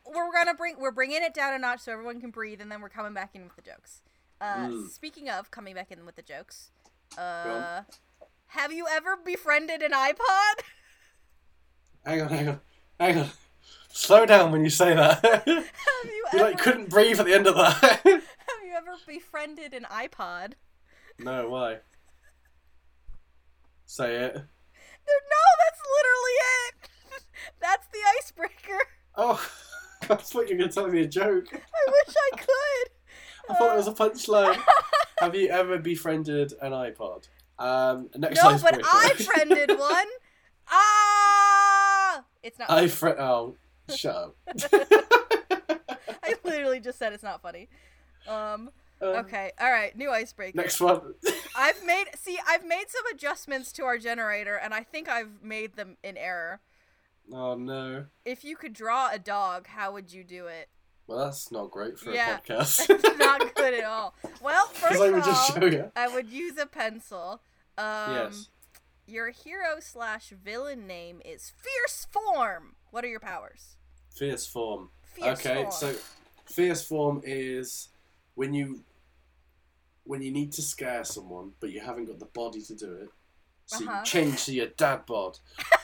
Speaker 2: we're gonna bring we're bringing it down a notch so everyone can breathe, and then we're coming back in with the jokes. Uh,
Speaker 1: Mm.
Speaker 2: Speaking of coming back in with the jokes, uh, have you ever befriended an iPod?
Speaker 1: hang on, hang on, hang on. Slow down when you say that.
Speaker 2: Have you
Speaker 1: you
Speaker 2: ever
Speaker 1: like couldn't breathe at the end of that.
Speaker 2: have you ever befriended an iPod?
Speaker 1: no, why? Say it.
Speaker 2: No, that's literally it. That's the icebreaker.
Speaker 1: Oh, I thought you were going to tell me a joke.
Speaker 2: I wish I could.
Speaker 1: I thought it was a punchline. Have you ever befriended an iPod? Um, next
Speaker 2: no, but. I friended one. Ah, it's not.
Speaker 1: I friend. Oh, shut up.
Speaker 2: I literally just said it's not funny. Um.
Speaker 1: Um,
Speaker 2: Okay. All right. New icebreaker.
Speaker 1: Next one.
Speaker 2: I've made. See, I've made some adjustments to our generator, and I think I've made them in error.
Speaker 1: Oh no.
Speaker 2: If you could draw a dog, how would you do it?
Speaker 1: Well, that's not great for
Speaker 2: Yeah.
Speaker 1: a podcast.
Speaker 2: It's not good at all. Well, first
Speaker 1: I
Speaker 2: of
Speaker 1: would just
Speaker 2: all,
Speaker 1: show you.
Speaker 2: I would use a pencil. Um,
Speaker 1: yes.
Speaker 2: Your hero slash villain name is Fierce Form. What are your powers?
Speaker 1: Fierce form.
Speaker 2: Fierce
Speaker 1: okay,
Speaker 2: Form.
Speaker 1: so fierce form is when you when you need to scare someone, but you haven't got the body to do it. So
Speaker 2: Uh-huh.
Speaker 1: you change to your dad bod.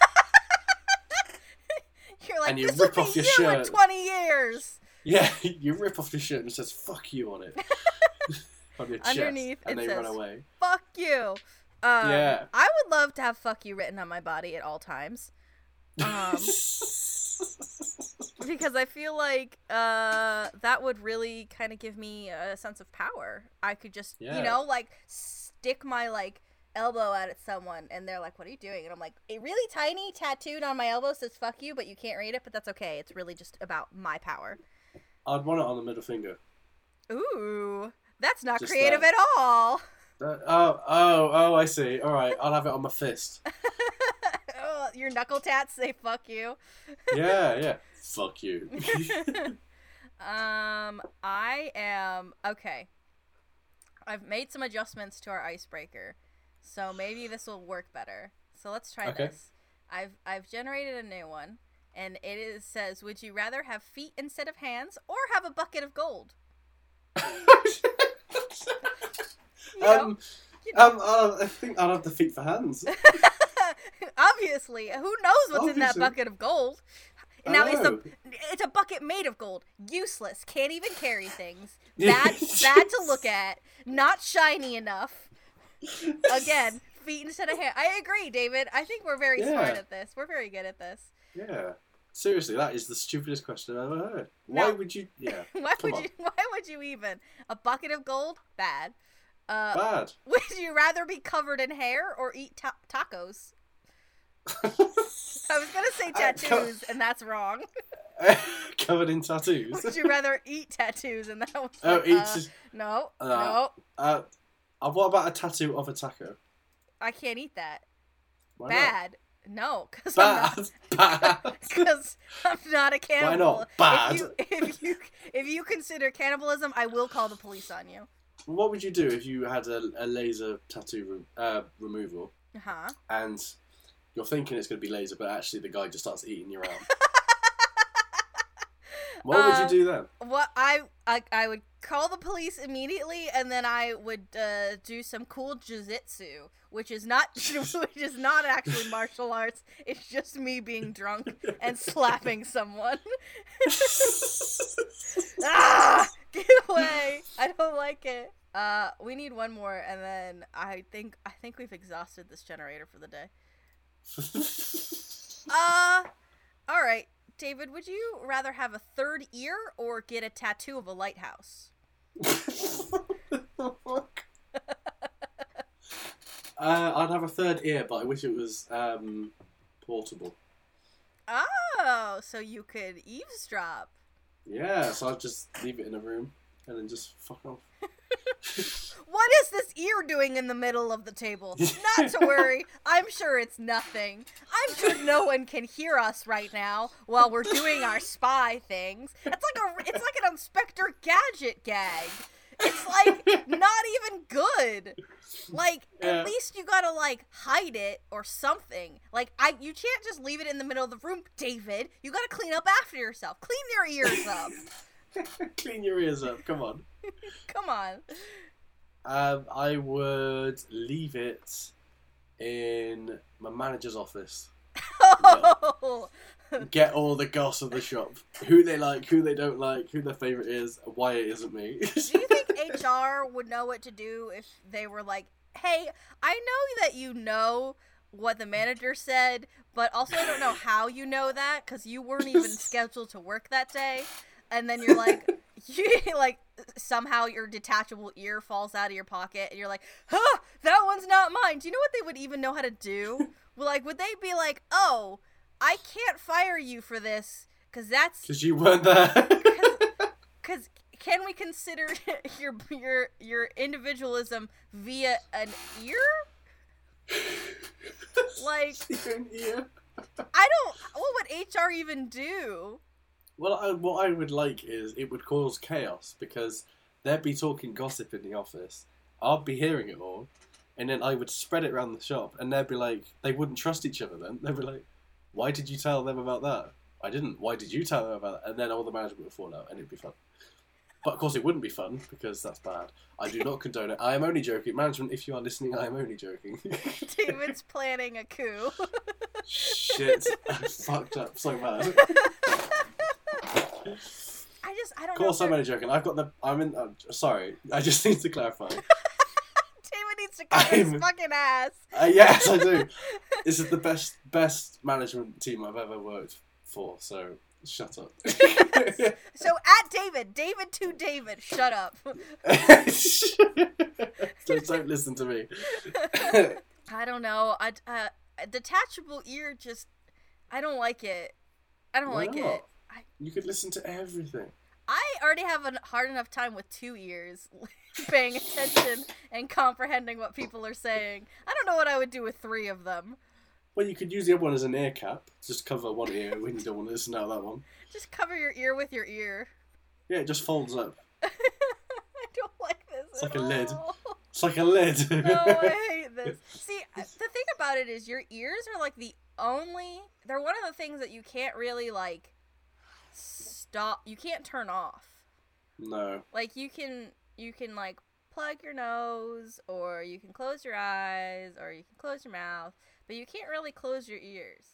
Speaker 2: You're like,
Speaker 1: and you
Speaker 2: this will
Speaker 1: rip off
Speaker 2: be
Speaker 1: your
Speaker 2: you in
Speaker 1: shirt.
Speaker 2: 20 years.
Speaker 1: Yeah, you rip off your shirt and it says "fuck you" on it. on your chest,
Speaker 2: Underneath,
Speaker 1: and they run away.
Speaker 2: Fuck you. Um,
Speaker 1: Yeah.
Speaker 2: I would love to have fuck you written on my body at all times. Um, because I feel like uh, that would really kind of give me a sense of power. I could just,
Speaker 1: Yeah.
Speaker 2: you know, like stick my like elbow out at someone, and they're like, "What are you doing?" And I'm like, "A really tiny tattooed on my elbow says fuck you, but you can't read it, but that's okay. It's really just about my power."
Speaker 1: I'd want it on the middle finger.
Speaker 2: Ooh, that's not
Speaker 1: Just
Speaker 2: creative
Speaker 1: that.
Speaker 2: at all.
Speaker 1: Uh, oh, oh, oh! I see. All right, I'll have it on my fist.
Speaker 2: oh, your knuckle tats say fuck you.
Speaker 1: Yeah, yeah. Fuck you.
Speaker 2: Um, I am okay. I've made some adjustments to our icebreaker, so maybe this will work better. So let's try
Speaker 1: Okay.
Speaker 2: this. I've I've generated a new one, and it is says, "Would you rather have feet instead of hands, or have a bucket of gold?" You know,
Speaker 1: um,
Speaker 2: you know.
Speaker 1: um, uh, I think I'll have the feet for hands.
Speaker 2: Obviously, who knows what's in that bucket of gold? Now it's a it's a bucket made of gold. Useless. Can't even carry things. Bad bad to look at. Not shiny enough. Again, feet instead of hair. I agree, David. I think we're very smart at this. We're very good at this.
Speaker 1: Yeah. Seriously, that is the stupidest question I've ever heard. Why
Speaker 2: No.
Speaker 1: would you? Yeah.
Speaker 2: Why
Speaker 1: Come
Speaker 2: would
Speaker 1: on.
Speaker 2: you why would you even? A bucket of gold? Bad. Uh
Speaker 1: Bad.
Speaker 2: would you rather be covered in hair or eat ta- tacos? I was going to say
Speaker 1: I- co-
Speaker 2: tattoos and that's wrong.
Speaker 1: Covered in tattoos.
Speaker 2: would you rather eat tattoos and that was
Speaker 1: Oh,
Speaker 2: like,
Speaker 1: eat.
Speaker 2: uh, no.
Speaker 1: Uh,
Speaker 2: no.
Speaker 1: Uh, what about a tattoo of a taco?
Speaker 2: I can't eat that.
Speaker 1: Why not?
Speaker 2: Bad. No, because I'm not.
Speaker 1: Bad. Bad.
Speaker 2: Because I'm not a cannibal.
Speaker 1: Why not? Bad.
Speaker 2: If you, if you if you consider cannibalism, I will call the police on you.
Speaker 1: what would you do if you had a, a laser tattoo re- uh, removal
Speaker 2: Huh?
Speaker 1: and you're thinking it's going to be laser, but actually the guy just starts eating your arm? what would you do then?
Speaker 2: What I, I I would call the police immediately, and then I would uh, do some cool jiu-jitsu, which is not which is not actually martial arts. It's just me being drunk and slapping someone. ah, get away! I don't like it. Uh, we need one more, and then I think I think we've exhausted this generator for the day. Uh, all right, David. Would you rather have a third ear or get a tattoo of a lighthouse?
Speaker 1: Uh, I'd have a third ear, but I wish it was um, portable.
Speaker 2: Oh, so you could eavesdrop.
Speaker 1: Yeah, so I'd just leave it in a room and then just fuck off.
Speaker 2: What is this ear doing in the middle of the table? Not to worry, I'm sure it's nothing. I'm sure no one can hear us right now while we're doing our spy things. It's like a it's like an Inspector Gadget gag. It's like not even good. Like
Speaker 1: Yeah.
Speaker 2: at least you gotta like hide it or something. Like I you can't just leave it in the middle of the room, David. You gotta clean up after yourself. Clean your ears up.
Speaker 1: Clean your ears up, come on.
Speaker 2: Come on.
Speaker 1: Um, I would leave it in my manager's office.
Speaker 2: Oh,
Speaker 1: Get all the goss of the shop. Who they like, who they don't like, who their favourite is, why it isn't me.
Speaker 2: Do you think HR would know what to do if they were like, "Hey, I know that you know what the manager said, but also I don't know how you know that because you weren't even scheduled to work that day." And then you're like, you like somehow your detachable ear falls out of your pocket, and you're like, "Huh, that one's not mine." Do you know what they would even know how to do? Well, like, would they be like, "Oh, I can't fire you for this because that's
Speaker 1: Because you weren't there.
Speaker 2: because can we consider your your your individualism via an ear? Like
Speaker 1: Your ear.
Speaker 2: I don't. What would HR even do?
Speaker 1: Well, I, what I would like is it would cause chaos because they'd be talking gossip in the office. I'd be hearing it all, and then I would spread it around the shop, and they'd be like, they wouldn't trust each other. Then they'd be like, "Why did you tell them about that? I didn't. Why did you tell them about that?" And then all the management would fall out, and it'd be fun. But of course, it wouldn't be fun because that's bad. I do not condone it. I am only joking. Management, if you are listening, I am only joking.
Speaker 2: David's planning a coup.
Speaker 1: Shit, I fucked up so bad.
Speaker 2: I just I don't
Speaker 1: Of course,
Speaker 2: if
Speaker 1: I'm only joking. I've got the. I'm in. Uh, sorry, I just need to clarify.
Speaker 2: David needs to cover his fucking ass.
Speaker 1: Uh, yes, I do. This is the best best management team I've ever worked for. So shut up.
Speaker 2: So at David, David to David, shut up.
Speaker 1: don't, don't listen to me.
Speaker 2: I don't know. I uh, detachable ear just I don't like it. I don't
Speaker 1: Why
Speaker 2: like
Speaker 1: not?
Speaker 2: it. I,
Speaker 1: You could listen to everything.
Speaker 2: I already have a hard enough time with two ears paying attention and comprehending what people are saying. I don't know what I would do with three of them.
Speaker 1: Well, you could use the other one as an ear cap. Just cover one ear when you don't want to listen out of that one.
Speaker 2: Just cover your ear with your ear.
Speaker 1: Yeah, it just folds up.
Speaker 2: I don't like this.
Speaker 1: It's like a lid. It's like a lid.
Speaker 2: no, I hate this. See, the thing about it is your ears are like the only they're one of the things that you can't really like stop. You can't turn off.
Speaker 1: no.
Speaker 2: Like you can you can like plug your nose or you can close your eyes or you can close your mouth, but you can't really close your ears.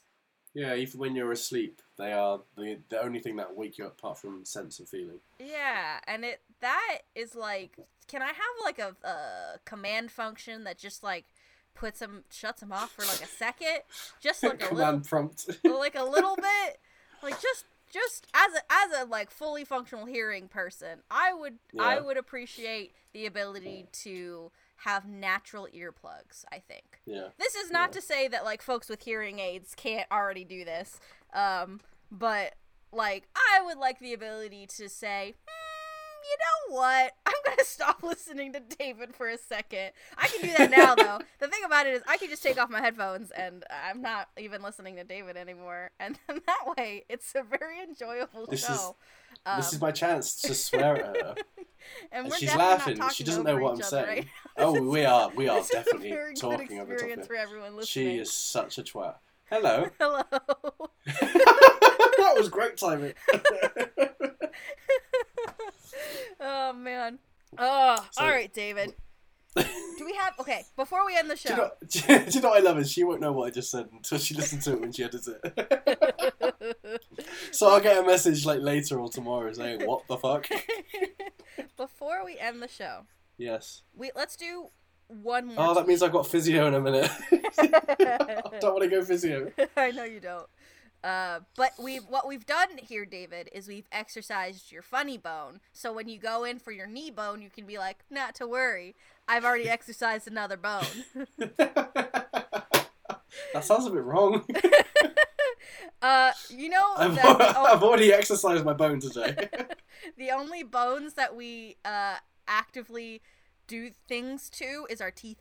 Speaker 1: Yeah, even when you're asleep, they are the the only thing that wake you up apart from sense and feeling.
Speaker 2: Yeah, and it that is like can I have like a, a command function that just like puts them shuts them off for like a second? Just like a little
Speaker 1: prompt.
Speaker 2: like a little bit like just just as a as a like fully functional hearing person i would i would appreciate the ability to have natural earplugs i think
Speaker 1: yeah.
Speaker 2: this is not
Speaker 1: Yeah.
Speaker 2: to say that like folks with hearing aids can't already do this um but like i would like the ability to say "Hmm, you know what i'm gonna stop listening to david for a second i can do that now though the thing about it is i can just take off my headphones and i'm not even listening to david anymore and then that way it's a very enjoyable
Speaker 1: This is-
Speaker 2: show um,
Speaker 1: this is my chance to swear at her.
Speaker 2: and
Speaker 1: and
Speaker 2: we're
Speaker 1: she's laughing. She doesn't know what I'm saying.
Speaker 2: right
Speaker 1: Oh, we are. We are definitely talking over
Speaker 2: for everyone listening.
Speaker 1: She is such a twat. Hello.
Speaker 2: Hello.
Speaker 1: that was great timing.
Speaker 2: Oh man. Oh,
Speaker 1: So-
Speaker 2: all right, David. Do we have okay? Before we end the
Speaker 1: Do you,
Speaker 2: show,
Speaker 1: know, do you know what I love is she won't know what I just said until she listens to it when she edits it. so I'll get a message like later or tomorrow saying, "What the fuck?"
Speaker 2: before we end the show,
Speaker 1: Yes.
Speaker 2: we let's do one more.
Speaker 1: Oh, that means I've got physio in a minute. I don't want to go physio.
Speaker 2: I know you don't. Uh, but we what we've done here, David, is we've exercised your funny bone. So when you go in for your knee bone, you can be like, "Not to worry, I've already exercised another bone."
Speaker 1: that sounds a bit wrong.
Speaker 2: uh, you know
Speaker 1: I've,
Speaker 2: that the, o-
Speaker 1: I've already exercised my bone today.
Speaker 2: the only bones that we uh actively do things to is our teeth.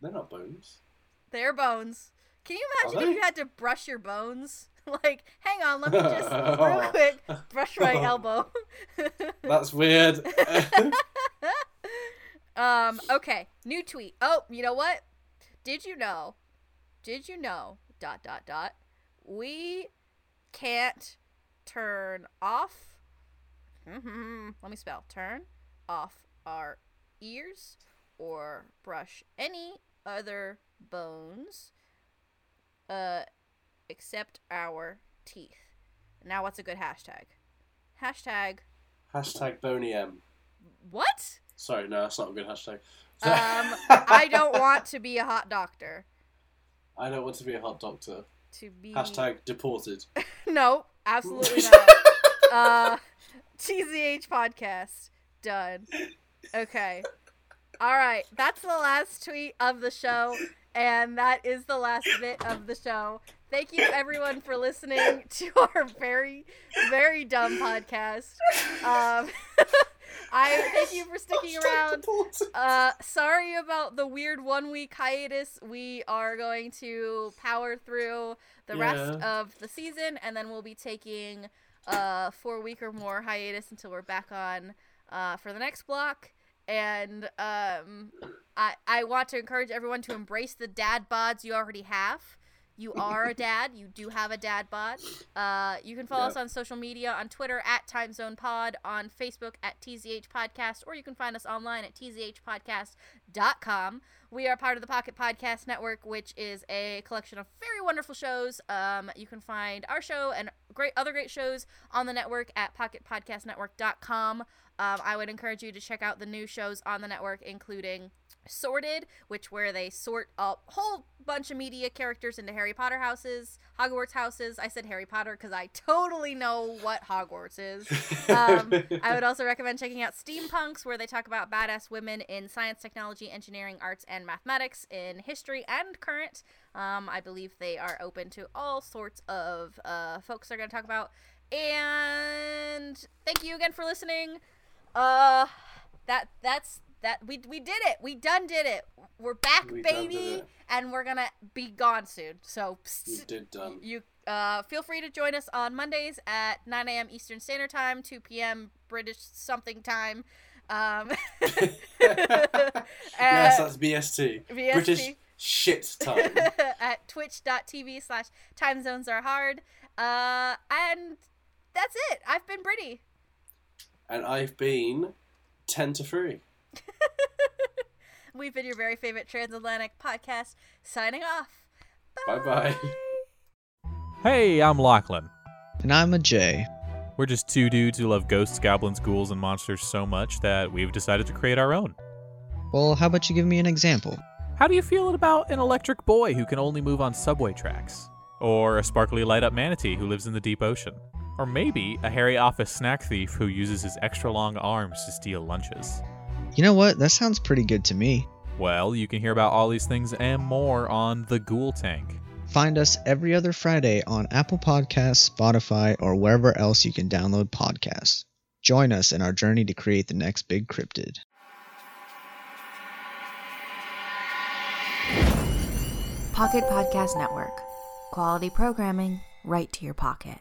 Speaker 1: They're not bones.
Speaker 2: They're bones. Can you imagine if you had to brush your bones? like, hang on, let me just real quick brush my elbow.
Speaker 1: That's weird.
Speaker 2: um, okay, new tweet. Oh, you know what? Did you know? Did you know? Dot dot dot. We can't turn off. Let me spell. Turn off our ears or brush any other bones, uh, except our teeth. Now, what's a good hashtag? Hashtag
Speaker 1: hashtag Boney M.
Speaker 2: what?
Speaker 1: Sorry, no, that's not a good hashtag.
Speaker 2: Um, I don't want to be a hot doctor.
Speaker 1: I don't want to be a hot doctor.
Speaker 2: To be
Speaker 1: Hashtag deported.
Speaker 2: no, absolutely not. uh, TZH podcast done. Okay. All right, that's the last tweet of the show, and that is the last bit of the show. Thank you everyone for listening to our very, very dumb podcast. Um, I thank you for sticking around. Uh, sorry about the weird one week hiatus. We are going to power through the rest of the season, and then we'll be taking a four week or more hiatus until we're back on uh, for the next block. And um, I I want to encourage everyone to embrace the dad bods you already have. You are a dad. You do have a dad bod. Uh, you can follow
Speaker 1: Yep.
Speaker 2: us on social media on Twitter at Timezone Pod, on Facebook at TZH Podcast, or you can find us online at tzhpodcast.com. We are part of the Pocket Podcast Network, which is a collection of very wonderful shows. Um, you can find our show and great other great shows on the network at pocketpodcastnetwork.com. Um, I would encourage you to check out the new shows on the network, including Sorted, which where they sort a whole bunch of media characters into Harry Potter houses, Hogwarts houses. I said Harry Potter because I totally know what Hogwarts is. Um, I would also recommend checking out Steampunks, where they talk about badass women in science, technology, engineering, arts, and mathematics, in history and current. Um, I believe they are open to all sorts of uh, folks they're going to talk about. And thank you again for listening. Uh, that that's that we we did it. We done did it. We're back,
Speaker 1: We
Speaker 2: baby, and we're gonna be gone soon. So
Speaker 1: you did done.
Speaker 2: you uh, feel free to join us on Mondays at 9 a.m. Eastern Standard Time, 2 p.m. British something time. Um,
Speaker 1: yes, that's BST.
Speaker 2: BST.
Speaker 1: British shit time.
Speaker 2: at twitch.tv slash time zones are hard. Uh, and that's it. I've been Brittany.
Speaker 1: and I've been ten to three.
Speaker 2: We've been your very favorite transatlantic podcast. Signing off.
Speaker 1: Bye bye.
Speaker 3: Hey, I'm Lachlan.
Speaker 4: And I'm AJ.
Speaker 3: We're just two dudes who love ghosts, goblins, ghouls, and monsters so much that we've decided to create our own.
Speaker 4: Well, how about you give me an example?
Speaker 3: How do you feel about an electric boy who can only move on subway tracks? Or a sparkly light up manatee who lives in the deep ocean? Or maybe a hairy office snack thief who uses his extra long arms to steal lunches?
Speaker 4: You know what? That sounds pretty good to me.
Speaker 3: Well, you can hear about all these things and more on The Ghoul Tank.
Speaker 4: Find us every other Friday on Apple Podcasts, Spotify, or wherever else you can download podcasts. Join us in our journey to create the next big cryptid.
Speaker 5: Pocket Podcast Network. Quality programming right to your pocket.